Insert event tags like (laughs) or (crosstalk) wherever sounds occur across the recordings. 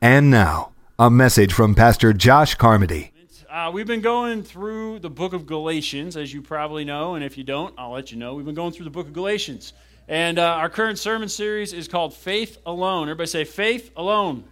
And now, a message from Pastor Josh Carmody. Uh, we've been going through the book of Galatians, as you probably know, and if you don't, I'll let you know. We've been going through the book of Galatians. And uh, our current sermon series is called Faith Alone. Everybody say, Faith Alone.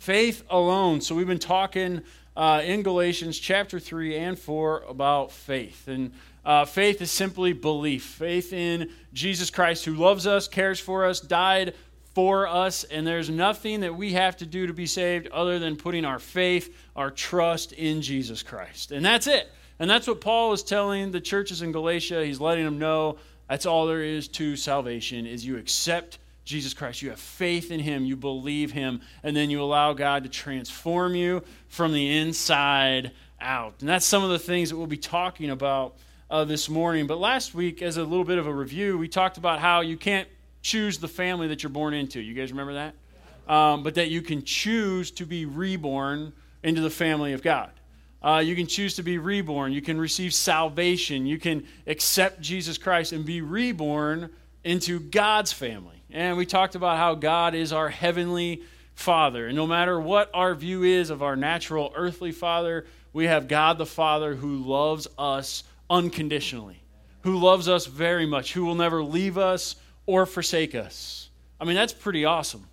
Faith Alone. So we've been talking uh, in Galatians chapter 3 and 4 about faith. And uh, faith is simply belief faith in Jesus Christ who loves us, cares for us, died for us, and there's nothing that we have to do to be saved other than putting our faith, our trust in Jesus Christ. And that's it. And that's what Paul is telling the churches in Galatia. He's letting them know that's all there is to salvation is you accept Jesus Christ. You have faith in him, you believe him, and then you allow God to transform you from the inside out. And that's some of the things that we'll be talking about uh, this morning. But last week, as a little bit of a review, we talked about how you can't choose the family that you're born into. You guys remember that? Um, but that you can choose to be reborn into the family of God. Uh, you can choose to be reborn. You can receive salvation. You can accept Jesus Christ and be reborn into God's family. And we talked about how God is our heavenly Father. And no matter what our view is of our natural earthly Father, we have God the Father who loves us unconditionally, who loves us very much, who will never leave us or forsake us. I mean, that's pretty awesome.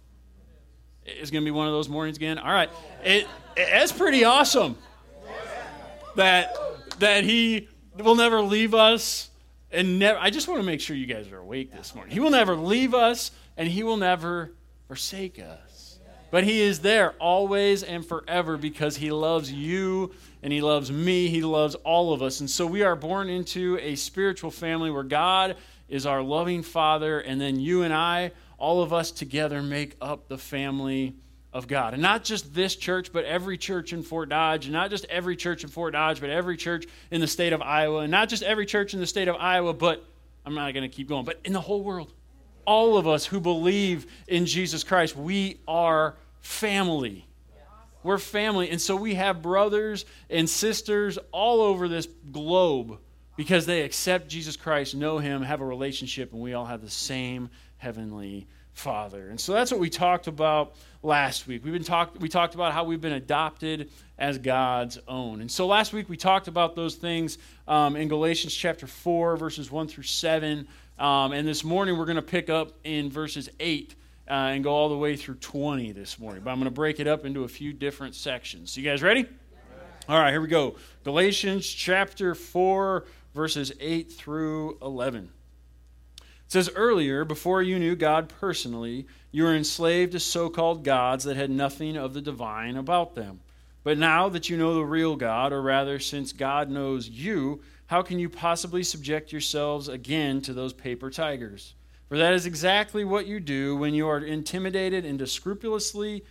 It's going to be one of those mornings again. All right. It, it's pretty awesome that, that he will never leave us and never. I just want to make sure you guys are awake this morning. He will never leave us and he will never forsake us. But he is there always and forever because he loves you and he loves me. He loves all of us. And so we are born into a spiritual family where God is our loving Father, and then you and I, all of us together, make up the family of God. And not just this church, but every church in Fort Dodge, and not just every church in Fort Dodge, but every church in the state of Iowa, and not just every church in the state of Iowa, but I'm not going to keep going, but in the whole world. All of us who believe in Jesus Christ, we are family. We're family. And so we have brothers and sisters all over this globe because they accept Jesus Christ, know Him, have a relationship, and we all have the same heavenly Father. And so that's what we talked about last week. We've been talk, we talked about how we've been adopted as God's own. And so last week we talked about those things um, in Galatians chapter 4, verses 1 through 7. Um, and this morning we're going to pick up in verses 8 uh, and go all the way through 20 this morning. But I'm going to break it up into a few different sections. So you guys ready? All right, here we go. Galatians chapter 4, verses 8 through 11. It says, Earlier, before you knew God personally, you were enslaved to so called gods that had nothing of the divine about them. But now that you know the real God, or rather, since God knows you, how can you possibly subject yourselves again to those paper tigers? For that is exactly what you do when you are intimidated into scrupulously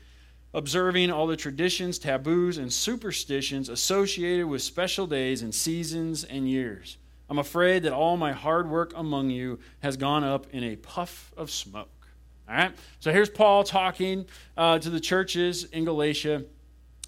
observing all the traditions, taboos, and superstitions associated with special days and seasons and years. I'm afraid that all my hard work among you has gone up in a puff of smoke. All right? So here's Paul talking uh, to the churches in Galatia,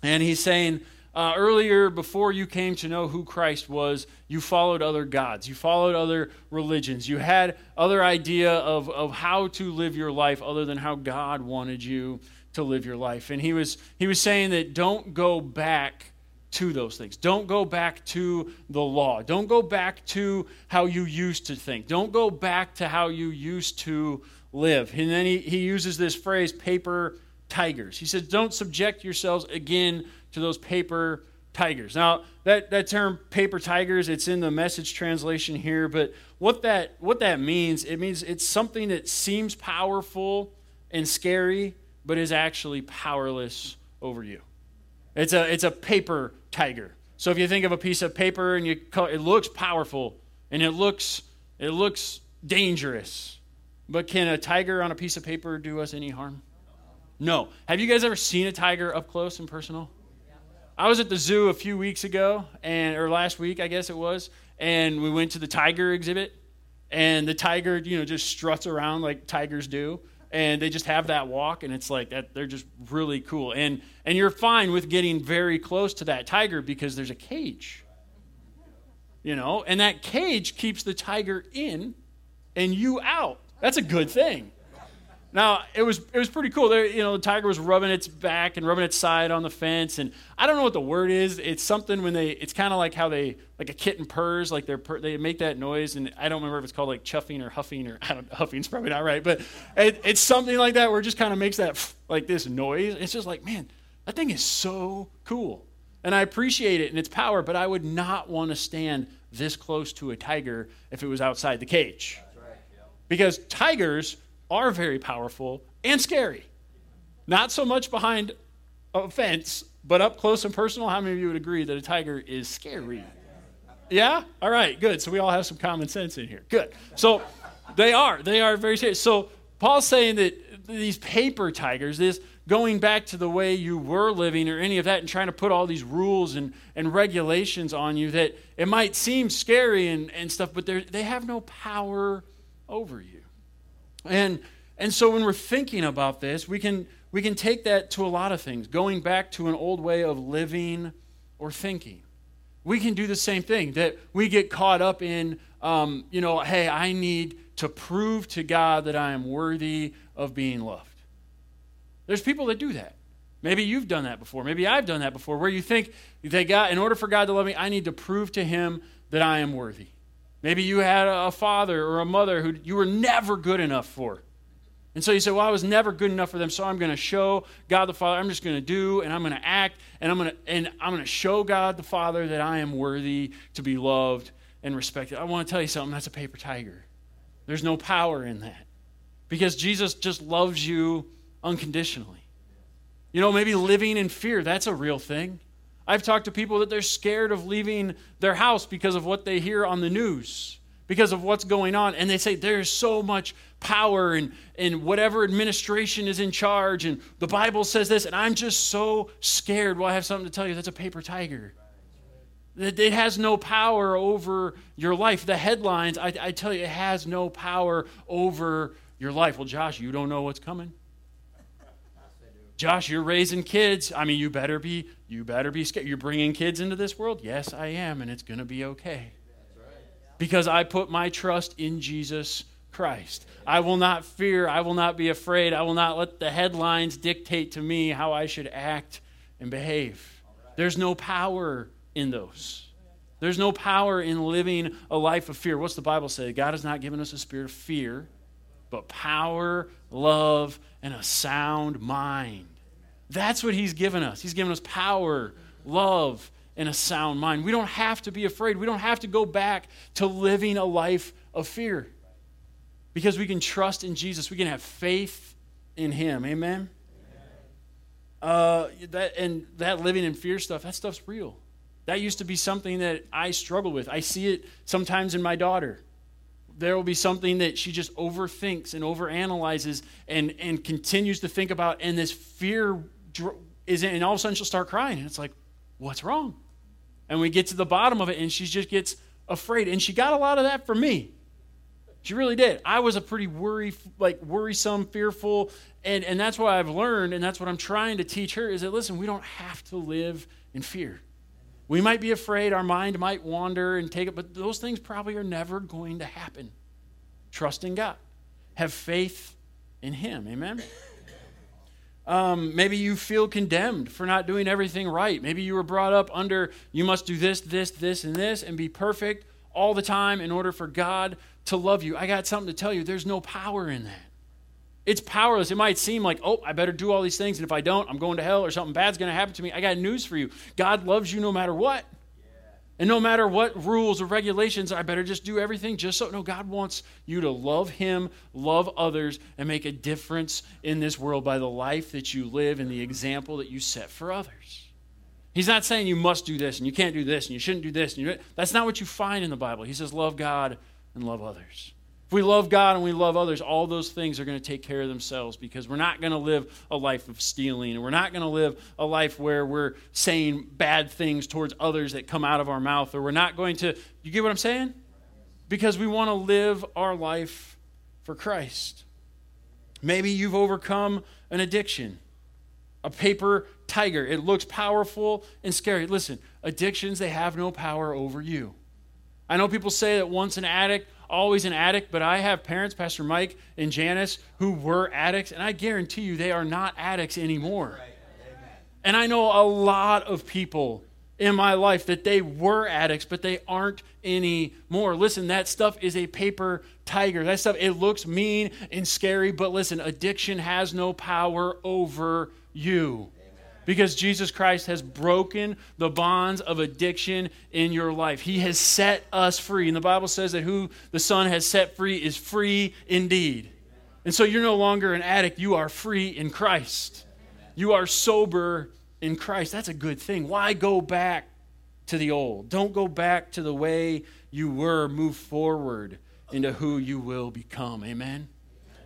and he's saying, uh, earlier, before you came to know who Christ was, you followed other gods. You followed other religions. You had other idea of, of how to live your life other than how God wanted you to live your life. And he was, he was saying that don't go back to those things. Don't go back to the law. Don't go back to how you used to think. Don't go back to how you used to live. And then he, he uses this phrase, paper tigers. He says, don't subject yourselves again to those paper tigers. Now, that, that term paper tigers, it's in the message translation here, but what that what that means, it means it's something that seems powerful and scary, but is actually powerless over you. It's a, it's a paper tiger. So if you think of a piece of paper and you it looks powerful and it looks, it looks dangerous. But can a tiger on a piece of paper do us any harm? No. Have you guys ever seen a tiger up close and personal? I was at the zoo a few weeks ago, and or last week, I guess it was, and we went to the tiger exhibit, and the tiger, you know, just struts around like tigers do and they just have that walk and it's like that they're just really cool. And and you're fine with getting very close to that tiger because there's a cage you know? And that cage keeps the tiger in and you out. That's a good thing Now it was it was pretty cool. There, you know, the tiger was rubbing its back and rubbing its side on the fence, and I don't know what the word is. It's something when they. It's kind of like how they like a kitten purrs, like they're they make that noise, and I don't remember if it's called like chuffing or huffing or (laughs) I don't huffing's probably not right, but it, it's something like that where it just kind of makes that (sniffs) like this noise. It's just like man, that thing is so cool, and I appreciate it and its power, but I would not want to stand this close to a tiger if it was outside the cage, because tigers are very powerful and scary. Not so much behind a fence, but up close and personal. How many of you would agree that a tiger is scary? Yeah? All right, good. So we all have some common sense in here. Good. So they are. They are very scary. So Paul's saying that these paper tigers, this going back to the way you were living or any of that and trying to put all these rules and, and regulations on you that it might seem scary and, and stuff, but they have no power over you. And, and so when we're thinking about this, we can, we can take that to a lot of things, going back to an old way of living or thinking. We can do the same thing, that we get caught up in, um, you know, hey, I need to prove to God that I am worthy of being loved. There's people that do that. Maybe you've done that before. Maybe I've done that before, where you think that God, in order for God to love me, I need to prove to Him that I am worthy. Maybe you had a father or a mother who you were never good enough for. And so you say, Well, I was never good enough for them, so I'm going to show God the Father. I'm just going to do and I'm going to act and I'm going to and I'm going to show God the Father that I am worthy to be loved and respected. I want to tell you something, that's a paper tiger. There's no power in that. Because Jesus just loves you unconditionally. You know, maybe living in fear, that's a real thing. I've talked to people that they're scared of leaving their house because of what they hear on the news, because of what's going on. And they say there's so much power and, and whatever administration is in charge, and the Bible says this, and I'm just so scared. Well, I have something to tell you that's a paper tiger. It has no power over your life. The headlines, I, I tell you, it has no power over your life. Well, Josh, you don't know what's coming. Josh, you're raising kids. I mean, you better be you better be scared. You're bringing kids into this world? Yes, I am, and it's going to be okay. Because I put my trust in Jesus Christ. I will not fear. I will not be afraid. I will not let the headlines dictate to me how I should act and behave. There's no power in those. There's no power in living a life of fear. What's the Bible say? God has not given us a spirit of fear, but power, love, and a sound mind. That's what He's given us. He's given us power, love, and a sound mind. We don't have to be afraid. We don't have to go back to living a life of fear because we can trust in Jesus. We can have faith in Him. Amen? Uh, that, and that living in fear stuff, that stuff's real. That used to be something that I struggle with. I see it sometimes in my daughter there will be something that she just overthinks and overanalyzes and, and continues to think about, and this fear is in, and all of a sudden she'll start crying, and it's like, what's wrong? And we get to the bottom of it, and she just gets afraid. And she got a lot of that from me. She really did. I was a pretty worry, like worrisome, fearful, and, and that's what I've learned, and that's what I'm trying to teach her is that listen, we don't have to live in fear. We might be afraid, our mind might wander and take it, but those things probably are never going to happen. Trust in God, have faith in Him. Amen? Um, maybe you feel condemned for not doing everything right. Maybe you were brought up under you must do this, this, this, and this, and be perfect all the time in order for God to love you. I got something to tell you. There's no power in that. It's powerless. It might seem like, oh, I better do all these things, and if I don't, I'm going to hell or something bad's going to happen to me. I got news for you. God loves you no matter what. And no matter what rules or regulations, I better just do everything just so. No, God wants you to love Him, love others, and make a difference in this world by the life that you live and the example that you set for others. He's not saying you must do this and you can't do this and you shouldn't do this. And you, that's not what you find in the Bible. He says, love God and love others. If we love God and we love others, all those things are going to take care of themselves because we're not going to live a life of stealing and we're not going to live a life where we're saying bad things towards others that come out of our mouth or we're not going to, you get what I'm saying? Because we want to live our life for Christ. Maybe you've overcome an addiction, a paper tiger. It looks powerful and scary. Listen, addictions, they have no power over you. I know people say that once an addict, always an addict, but I have parents, Pastor Mike and Janice, who were addicts, and I guarantee you they are not addicts anymore. And I know a lot of people in my life that they were addicts, but they aren't anymore. Listen, that stuff is a paper tiger. That stuff, it looks mean and scary, but listen, addiction has no power over you. Because Jesus Christ has broken the bonds of addiction in your life. He has set us free. And the Bible says that who the Son has set free is free indeed. And so you're no longer an addict, you are free in Christ. You are sober in Christ. That's a good thing. Why go back to the old? Don't go back to the way you were. Move forward into who you will become. Amen?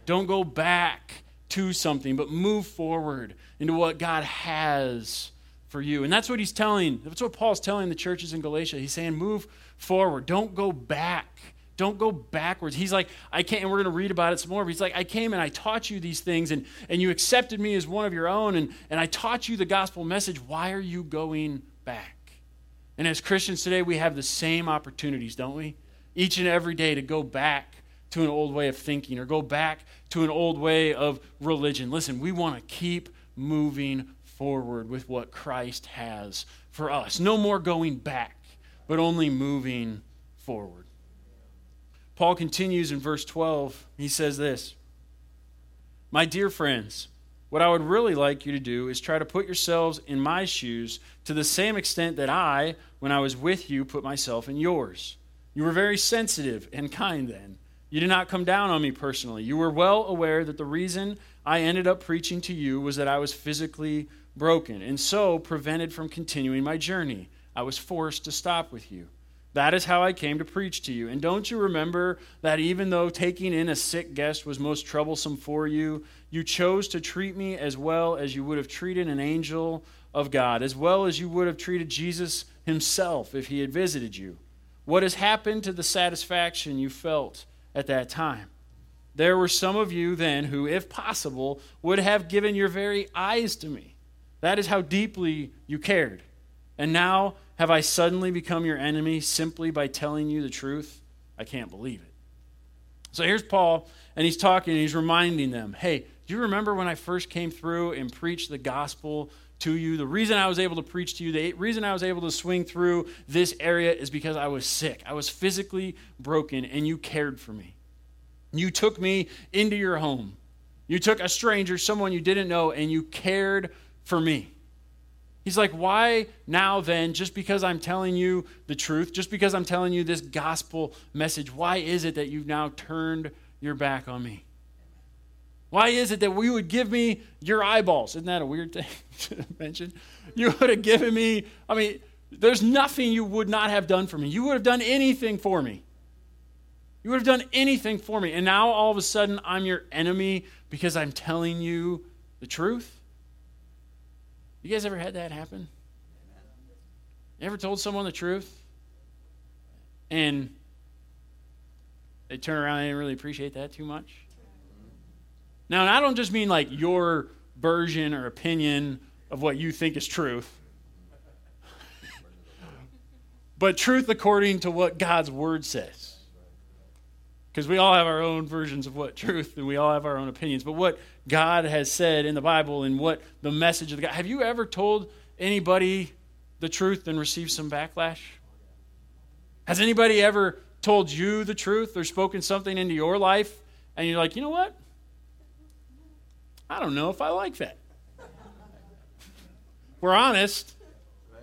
Don't go back to something, but move forward into what God has for you. And that's what he's telling, that's what Paul's telling the churches in Galatia. He's saying, move forward. Don't go back. Don't go backwards. He's like, I can't, and we're going to read about it some more. But he's like, I came and I taught you these things, and, and you accepted me as one of your own, and, and I taught you the gospel message. Why are you going back? And as Christians today, we have the same opportunities, don't we? Each and every day to go back to an old way of thinking or go back to an old way of religion. Listen, we want to keep moving forward with what Christ has for us. No more going back, but only moving forward. Paul continues in verse 12. He says this My dear friends, what I would really like you to do is try to put yourselves in my shoes to the same extent that I, when I was with you, put myself in yours. You were very sensitive and kind then. You did not come down on me personally. You were well aware that the reason I ended up preaching to you was that I was physically broken and so prevented from continuing my journey. I was forced to stop with you. That is how I came to preach to you. And don't you remember that even though taking in a sick guest was most troublesome for you, you chose to treat me as well as you would have treated an angel of God, as well as you would have treated Jesus himself if he had visited you? What has happened to the satisfaction you felt at that time? There were some of you then who, if possible, would have given your very eyes to me. That is how deeply you cared. And now have I suddenly become your enemy simply by telling you the truth? I can't believe it. So here's Paul, and he's talking, and he's reminding them hey, do you remember when I first came through and preached the gospel to you? The reason I was able to preach to you, the reason I was able to swing through this area is because I was sick. I was physically broken, and you cared for me. You took me into your home. You took a stranger, someone you didn't know, and you cared for me. He's like, why now then, just because I'm telling you the truth, just because I'm telling you this gospel message, why is it that you've now turned your back on me? Why is it that we would give me your eyeballs? Isn't that a weird thing (laughs) to mention? You would have given me, I mean, there's nothing you would not have done for me. You would have done anything for me. You would have done anything for me. And now all of a sudden I'm your enemy because I'm telling you the truth? You guys ever had that happen? You ever told someone the truth? And they turn around and didn't really appreciate that too much? Now, I don't just mean like your version or opinion of what you think is truth, but truth according to what God's word says. Because we all have our own versions of what truth and we all have our own opinions. But what God has said in the Bible and what the message of the God. Have you ever told anybody the truth and received some backlash? Has anybody ever told you the truth or spoken something into your life and you're like, you know what? I don't know if I like that. We're honest.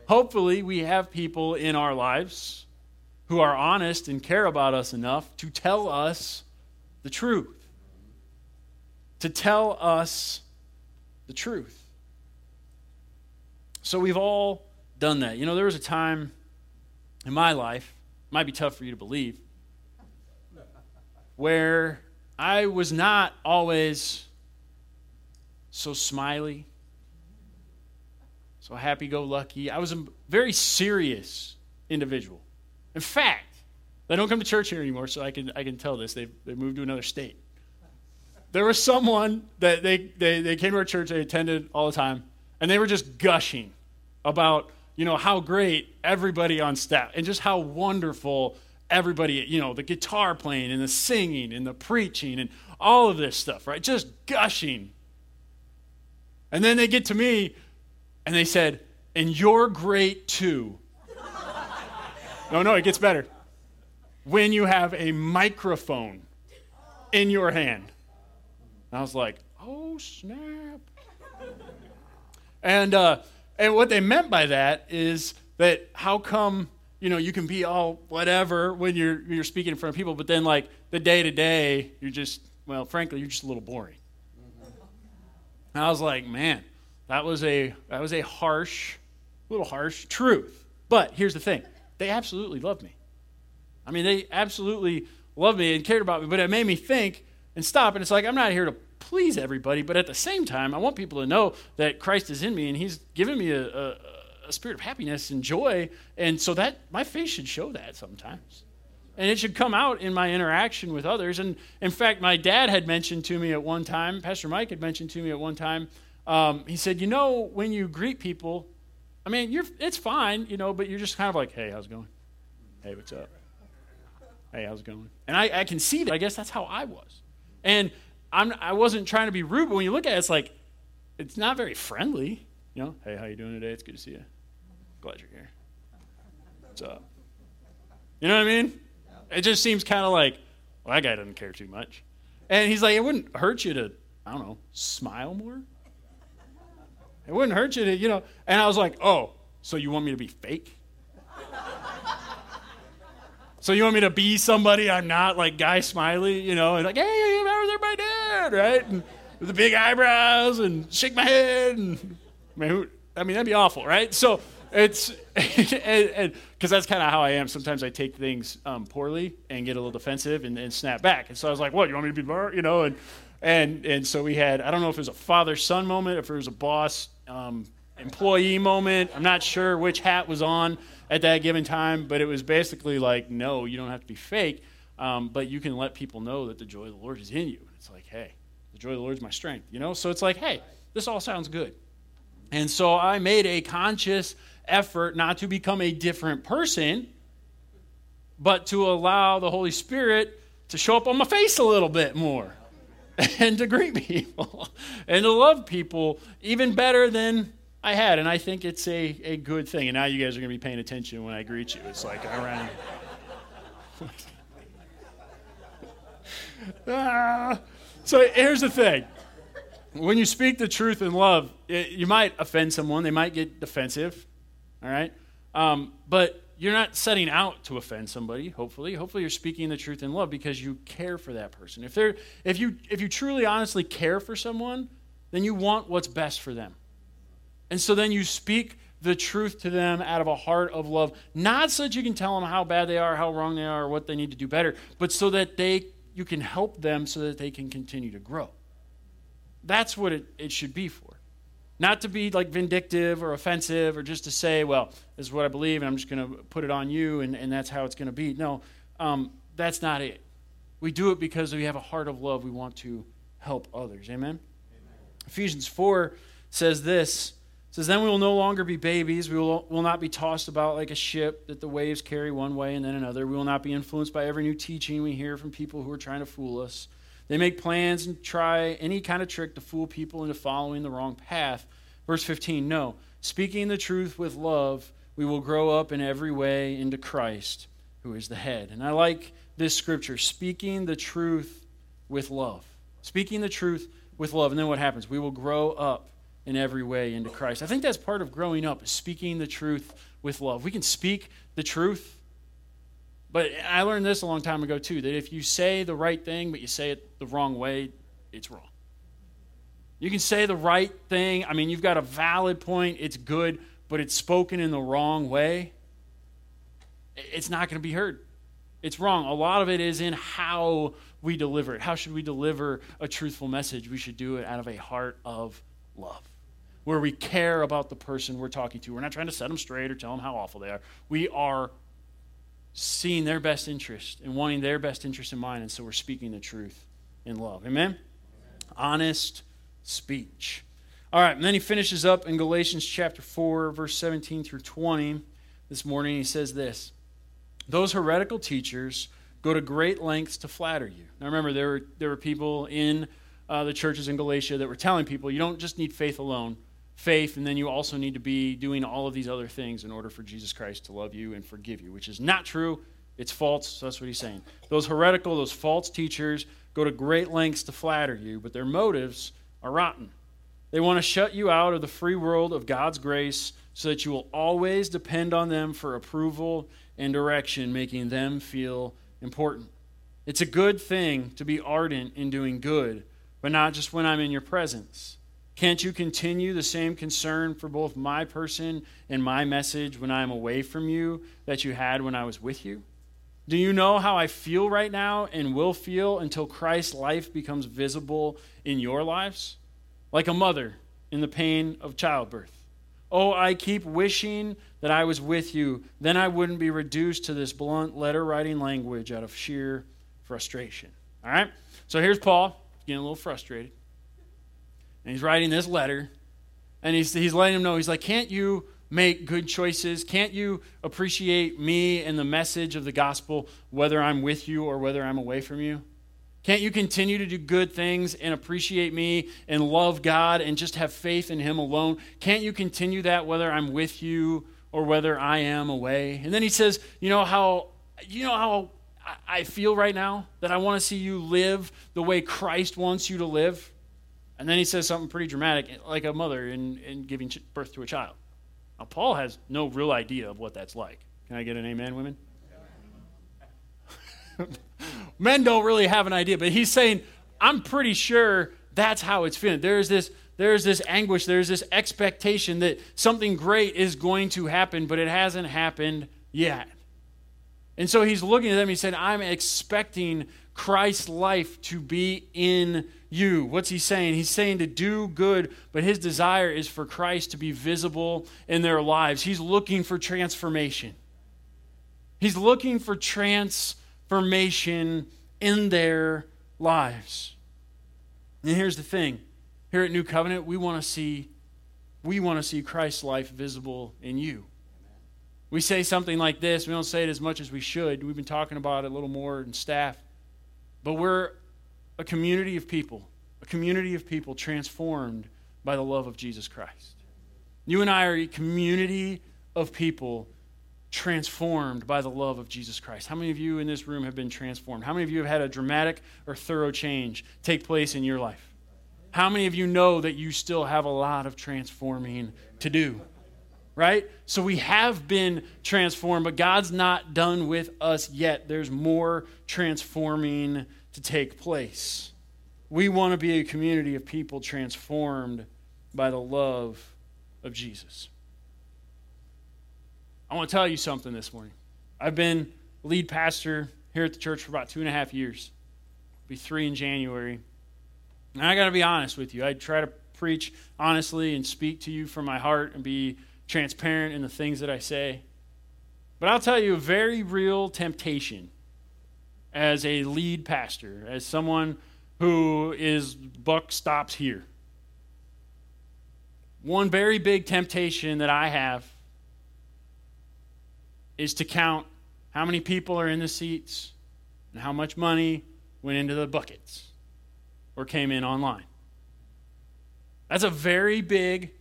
Hopefully, we have people in our lives who are honest and care about us enough to tell us the truth. To tell us the truth. So we've all done that. You know, there was a time in my life, might be tough for you to believe, where I was not always so smiley, so happy go lucky. I was a very serious individual. In fact, they don't come to church here anymore, so I can, I can tell this. They've, they moved to another state. There was someone that they, they, they came to our church, they attended all the time, and they were just gushing about, you know, how great everybody on staff and just how wonderful everybody, you know, the guitar playing and the singing and the preaching and all of this stuff, right? Just gushing. And then they get to me and they said, and you're great too. no, no, it gets better. When you have a microphone in your hand. And I was like, oh, snap. and, uh, and what they meant by that is that how come you know you can be all whatever when you're you're speaking in front of people, but then like the day to day, you're just well, frankly, you're just a little boring. And I was like, man, that was a that was a harsh, little harsh truth. But here's the thing: they absolutely loved me. I mean, they absolutely loved me and cared about me. But it made me think and stop. And it's like I'm not here to please everybody, but at the same time, I want people to know that Christ is in me and He's given me a, a, a spirit of happiness and joy. And so that my face should show that sometimes. And it should come out in my interaction with others. And in fact, my dad had mentioned to me at one time, Pastor Mike had mentioned to me at one time, um, he said, You know, when you greet people, I mean, it's fine, you know, but you're just kind of like, Hey, how's it going? Hey, what's up? Hey, how's it going? And I, I can see that. I guess that's how I was. And I'm, I wasn't trying to be rude, but when you look at it, it's like, it's not very friendly. You know, hey, how you doing today? It's good to see you. Glad you're here. What's up? You know what I mean? It just seems kind of like, well, that guy doesn't care too much. And he's like, it wouldn't hurt you to, I don't know, smile more? It wouldn't hurt you to, you know. And I was like, oh, so you want me to be fake? so you want me to be somebody I'm not, like Guy Smiley, you know, and like, hey, how's my dad, right? And with the big eyebrows and shake my head. And, I mean that'd be awful, right? So it's (laughs) because that's kind of how I am. Sometimes I take things um, poorly and get a little defensive and, and, snap back. And so I was like, "What? You want me to be more?" You know, and and and so we had. I don't know if it was a father son moment, if it was a boss um, employee moment. I'm not sure which hat was on at that given time, but it was basically like, "No, you don't have to be fake, um, but you can let people know that the joy of the Lord is in you." It's like, "Hey, the joy of the Lord is my strength." You know, so it's like, "Hey, this all sounds good." And so I made a conscious effort not to become a different person, but to allow the Holy Spirit to show up on my face a little bit more (laughs) and to greet people (laughs) and to love people even better than I had. And I think it's a, a good thing. And now you guys are going to be paying attention when I greet you. It's like I ran. (laughs) ah. So here's the thing when you speak the truth in love, it, you might offend someone, they might get defensive all right? Um, but you're not setting out to offend somebody hopefully. Hopefully you're speaking the truth in love because you care for that person. If they're if you if you truly honestly care for someone then you want what's best for them. And so then you speak the truth to them out of a heart of love not so that you can tell them how bad they are how wrong they are or what they need to do better but so that they you can help them so that they can continue to grow. That's what it, it should be for not to be like vindictive or offensive or just to say, well, this is what I believe and I'm just going to put it on you and, and that's how it's going to be. No, um, that's not it. We do it because we have a heart of love. We want to help others. Amen? Amen. Ephesians 4 says this says, Then we will no longer be babies. We will, will not be tossed about like a ship that the waves carry one way and then another. We will not be influenced by every new teaching we hear from people who are trying to fool us. They make plans and try any kind of trick to fool people into following the wrong path. Verse 15 No, speaking the truth with love, we will grow up in every way into Christ, who is the head. And I like this scripture speaking the truth with love. Speaking the truth with love. And then what happens? We will grow up in every way into Christ. I think that's part of growing up, speaking the truth with love. We can speak the truth but I learned this a long time ago, too, that if you say the right thing, but you say it the wrong way, it's wrong. You can say the right thing. I mean, you've got a valid point, it's good, but it's spoken in the wrong way. It's not going to be heard. It's wrong. A lot of it is in how we deliver it. How should we deliver a truthful message? We should do it out of a heart of love, where we care about the person we're talking to. We're not trying to set them straight or tell them how awful they are. We are seeing their best interest and wanting their best interest in mind, and so we're speaking the truth in love. Amen? Amen? Honest speech. All right, and then he finishes up in Galatians chapter 4, verse 17 through 20 this morning. He says this Those heretical teachers go to great lengths to flatter you. Now remember, there were, there were people in uh, the churches in Galatia that were telling people you don't just need faith alone, faith, and then you also need to be doing all of these other things in order for Jesus Christ to love you and forgive you, which is not true. It's false. So that's what he's saying. Those heretical, those false teachers go to great lengths to flatter you, but their motives are rotten. They want to shut you out of the free world of God's grace so that you will always depend on them for approval and direction, making them feel important. It's a good thing to be ardent in doing good, but not just when I'm in your presence. Can't you continue the same concern for both my person and my message when I'm away from you that you had when I was with you? Do you know how I feel right now and will feel until Christ's life becomes visible in your lives? Like a mother in the pain of childbirth. Oh, I keep wishing that I was with you. Then I wouldn't be reduced to this blunt letter writing language out of sheer frustration. All right? So here's Paul getting a little frustrated. And he's writing this letter. And he's, he's letting him know, he's like, Can't you make good choices? Can't you appreciate me and the message of the gospel, whether I'm with you or whether I'm away from you? Can't you continue to do good things and appreciate me and love God and just have faith in Him alone? Can't you continue that whether I'm with you or whether I am away? And then he says, You know how, you know how I feel right now? That I want to see you live the way Christ wants you to live? And then he says something pretty dramatic, like a mother in, in giving birth to a child. Now, Paul has no real idea of what that's like. Can I get an amen, women? (laughs) Men don't really have an idea, but he's saying, I'm pretty sure that's how it's feeling. There's this, there's this anguish, there's this expectation that something great is going to happen, but it hasn't happened yet. And so he's looking at them, he said, I'm expecting Christ's life to be in you. What's he saying? He's saying to do good, but his desire is for Christ to be visible in their lives. He's looking for transformation. He's looking for transformation in their lives. And here's the thing. Here at New Covenant, we want to see we want to see Christ's life visible in you. We say something like this, we don't say it as much as we should. We've been talking about it a little more in staff. But we're a community of people, a community of people transformed by the love of Jesus Christ. You and I are a community of people transformed by the love of Jesus Christ. How many of you in this room have been transformed? How many of you have had a dramatic or thorough change take place in your life? How many of you know that you still have a lot of transforming to do? Right? So we have been transformed, but God's not done with us yet. There's more transforming to take place. We want to be a community of people transformed by the love of Jesus. I want to tell you something this morning. I've been lead pastor here at the church for about two and a half years. I'll be three in January. And I got to be honest with you. I try to preach honestly and speak to you from my heart and be transparent in the things that I say. But I'll tell you a very real temptation as a lead pastor, as someone who is buck stops here. One very big temptation that I have is to count how many people are in the seats and how much money went into the buckets or came in online. That's a very big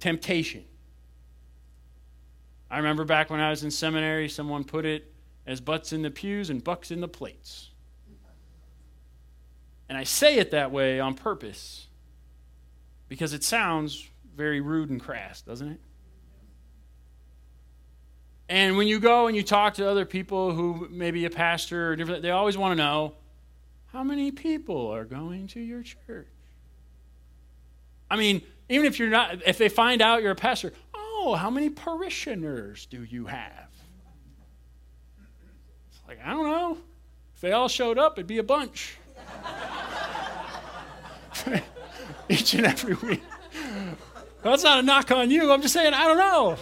temptation. I remember back when I was in seminary, someone put it as butts in the pews and bucks in the plates. And I say it that way on purpose because it sounds very rude and crass, doesn't it? And when you go and you talk to other people who maybe a pastor or different, they always want to know how many people are going to your church. I mean, even if you're not, if they find out you're a pastor, oh, how many parishioners do you have? Like, I don't know. If they all showed up, it'd be a bunch. (laughs) Each and every week. That's not a knock on you. I'm just saying, I don't know.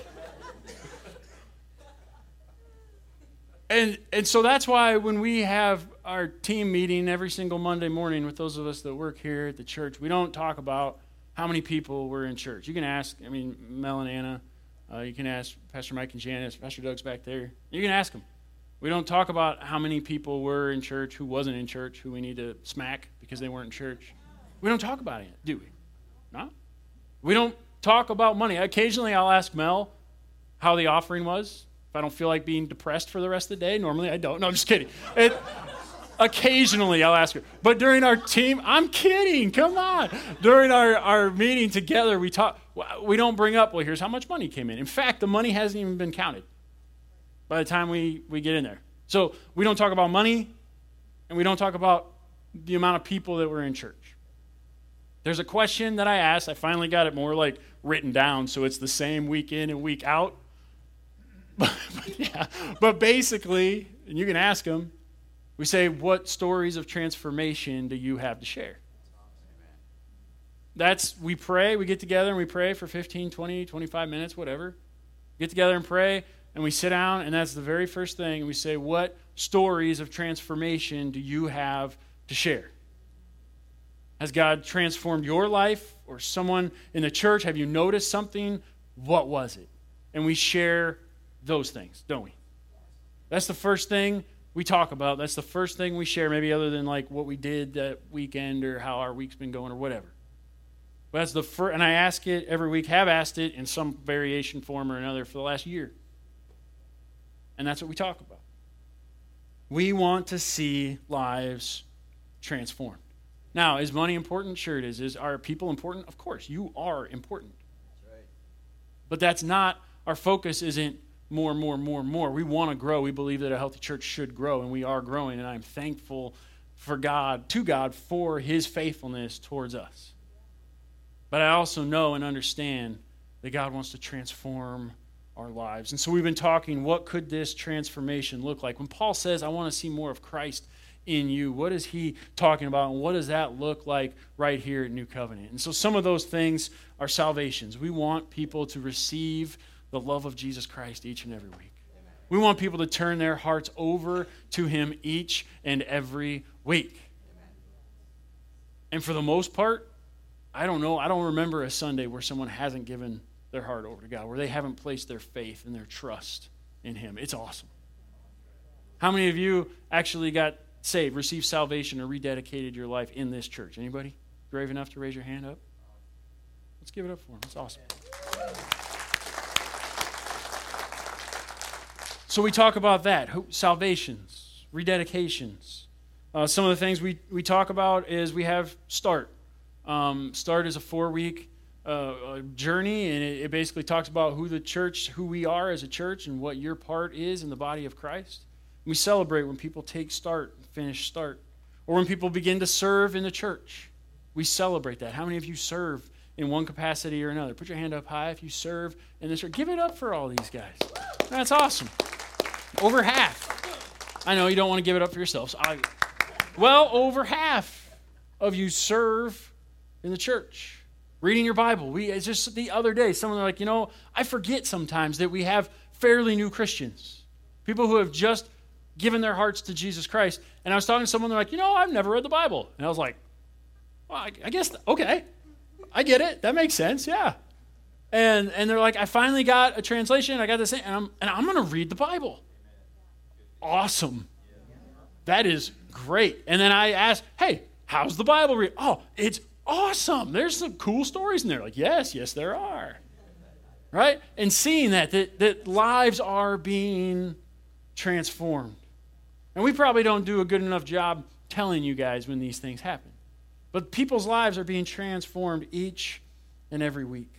And, and so that's why when we have our team meeting every single Monday morning with those of us that work here at the church, we don't talk about how many people were in church. You can ask, I mean, Mel and Anna, uh, you can ask Pastor Mike and Janice, Pastor Doug's back there. You can ask them. We don't talk about how many people were in church, who wasn't in church, who we need to smack because they weren't in church. We don't talk about it, do we? No. We don't talk about money. Occasionally I'll ask Mel how the offering was. If I don't feel like being depressed for the rest of the day, normally I don't. No, I'm just kidding. It, occasionally I'll ask her. But during our team, I'm kidding. Come on. During our, our meeting together, we talk. We don't bring up, well, here's how much money came in. In fact, the money hasn't even been counted by the time we, we get in there. So we don't talk about money, and we don't talk about the amount of people that were in church. There's a question that I asked. I finally got it more like written down, so it's the same week in and week out. (laughs) But, yeah, but basically, and you can ask them, we say, What stories of transformation do you have to share? That's, we pray, we get together and we pray for 15, 20, 25 minutes, whatever. Get together and pray, and we sit down, and that's the very first thing, and we say, What stories of transformation do you have to share? Has God transformed your life or someone in the church? Have you noticed something? What was it? And we share those things, don't we? That's the first thing we talk about. That's the first thing we share, maybe other than like what we did that weekend or how our week's been going or whatever. But that's the first, and I ask it every week, have asked it in some variation form or another for the last year. And that's what we talk about. We want to see lives transformed. Now, is money important? Sure it is. Is are people important? Of course, you are important. That's right. But that's not our focus isn't more, more, more, more. We want to grow. We believe that a healthy church should grow, and we are growing, and I'm thankful for God, to God, for his faithfulness towards us. But I also know and understand that God wants to transform our lives. And so we've been talking what could this transformation look like? When Paul says, I want to see more of Christ in you, what is he talking about? And what does that look like right here at New Covenant? And so some of those things are salvations. We want people to receive the love of Jesus Christ each and every week. Amen. We want people to turn their hearts over to him each and every week. Amen. And for the most part, I don't know, I don't remember a Sunday where someone hasn't given their heart over to God, where they haven't placed their faith and their trust in Him. It's awesome. How many of you actually got saved, received salvation, or rededicated your life in this church? Anybody brave enough to raise your hand up? Let's give it up for them. It's awesome. So we talk about that salvations, rededications. Uh, some of the things we, we talk about is we have START. Um, START is a four week uh, journey, and it, it, basically talks about who the church, who we are as a church, and what your part is in the body of Christ. We celebrate when people take start, finish start, or when people begin to serve in the church. We celebrate that. How many of you serve in one capacity or another? Put your hand up high if you serve in this church. Give it up for all these guys. That's awesome. Over half. I know you don't want to give it up for yourselves. Well, over half of you serve in the church reading your Bible. We it's just the other day, someone like, you know, I forget sometimes that we have fairly new Christians, people who have just given their hearts to Jesus Christ. And I was talking to someone, they're like, you know, I've never read the Bible, and I was like, well, I, I guess okay, I get it. That makes sense. Yeah. And and they're like, I finally got a translation. I got this, and I'm and I'm going to read the Bible. Awesome. That is great. And then I asked, hey, how's the Bible read? Oh, it's awesome. There's some cool stories in there. Like, yes, yes, there are. Right? And seeing that, that, that lives are being transformed. And we probably don't do a good enough job telling you guys when these things happen. But people's lives are being transformed each and every week.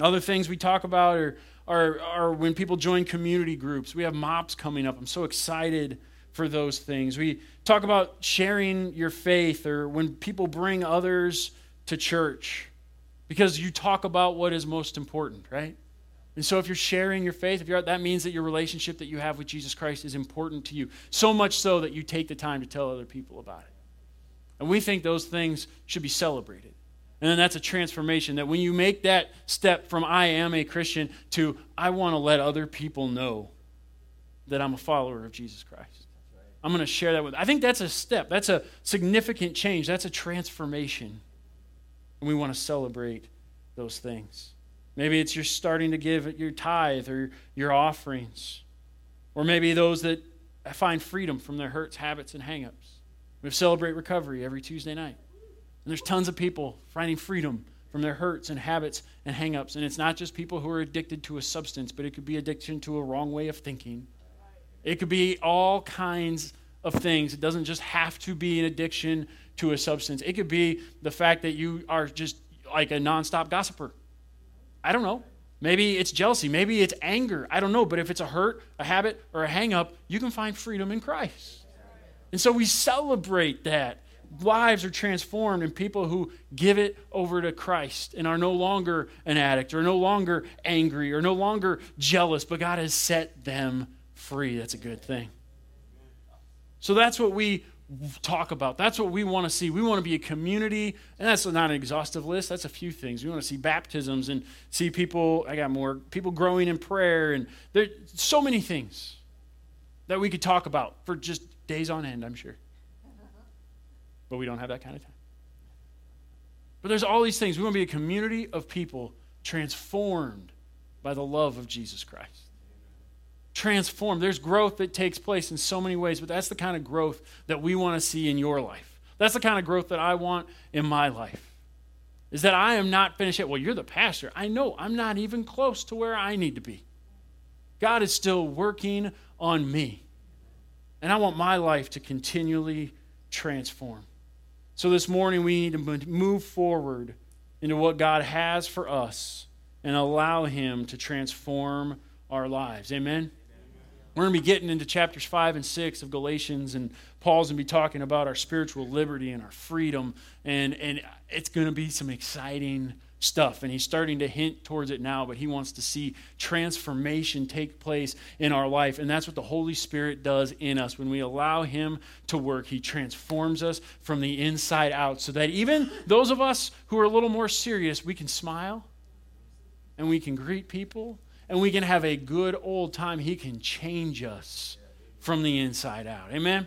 Other things we talk about are, are, are when people join community groups. We have MOPS coming up. I'm so excited for those things. We talk about sharing your faith or when people bring others to church because you talk about what is most important, right? And so if you're sharing your faith, if you're that means that your relationship that you have with Jesus Christ is important to you. So much so that you take the time to tell other people about it. And we think those things should be celebrated. And then that's a transformation that when you make that step from I am a Christian to I want to let other people know that I'm a follower of Jesus Christ. I'm going to share that with. I think that's a step. That's a significant change. That's a transformation. And we want to celebrate those things. Maybe it's you're starting to give your tithe or your offerings. Or maybe those that find freedom from their hurts, habits, and hangups. We Celebrate Recovery every Tuesday night. And there's tons of people finding freedom from their hurts and habits and hangups. And it's not just people who are addicted to a substance, but it could be addiction to a wrong way of thinking. It could be all kinds of things. It doesn't just have to be an addiction to a substance. It could be the fact that you are just like a nonstop gossiper. I don't know. Maybe it's jealousy. Maybe it's anger. I don't know. But if it's a hurt, a habit, or a hang up, you can find freedom in Christ. And so we celebrate that lives are transformed and people who give it over to Christ and are no longer an addict or no longer angry or no longer jealous, but God has set them free. That's a good thing. So that's what we talk about. That's what we want to see. We want to be a community, and that's not an exhaustive list. That's a few things. We want to see baptisms and see people, I got more, people growing in prayer, and there's so many things that we could talk about for just days on end, I'm sure but we don't have that kind of time. But there's all these things. We want to be a community of people transformed by the love of Jesus Christ. Transformed. There's growth that takes place in so many ways, but that's the kind of growth that we want to see in your life. That's the kind of growth that I want in my life. Is that I am not finished yet. Well, you're the pastor. I know I'm not even close to where I need to be. God is still working on me. And I want my life to continually transform. So this morning, we need to move forward into what God has for us and allow Him to transform our lives. Amen? We're going to be getting into chapters 5 and 6 of Galatians, and Paul's going to be talking about our spiritual liberty and our freedom. And, and it's going to be some exciting stuff. And he's starting to hint towards it now, but he wants to see transformation take place in our life. And that's what the Holy Spirit does in us. When we allow him to work, he transforms us from the inside out so that even those of us who are a little more serious, we can smile and we can greet people and we can have a good old time. He can change us from the inside out. Amen?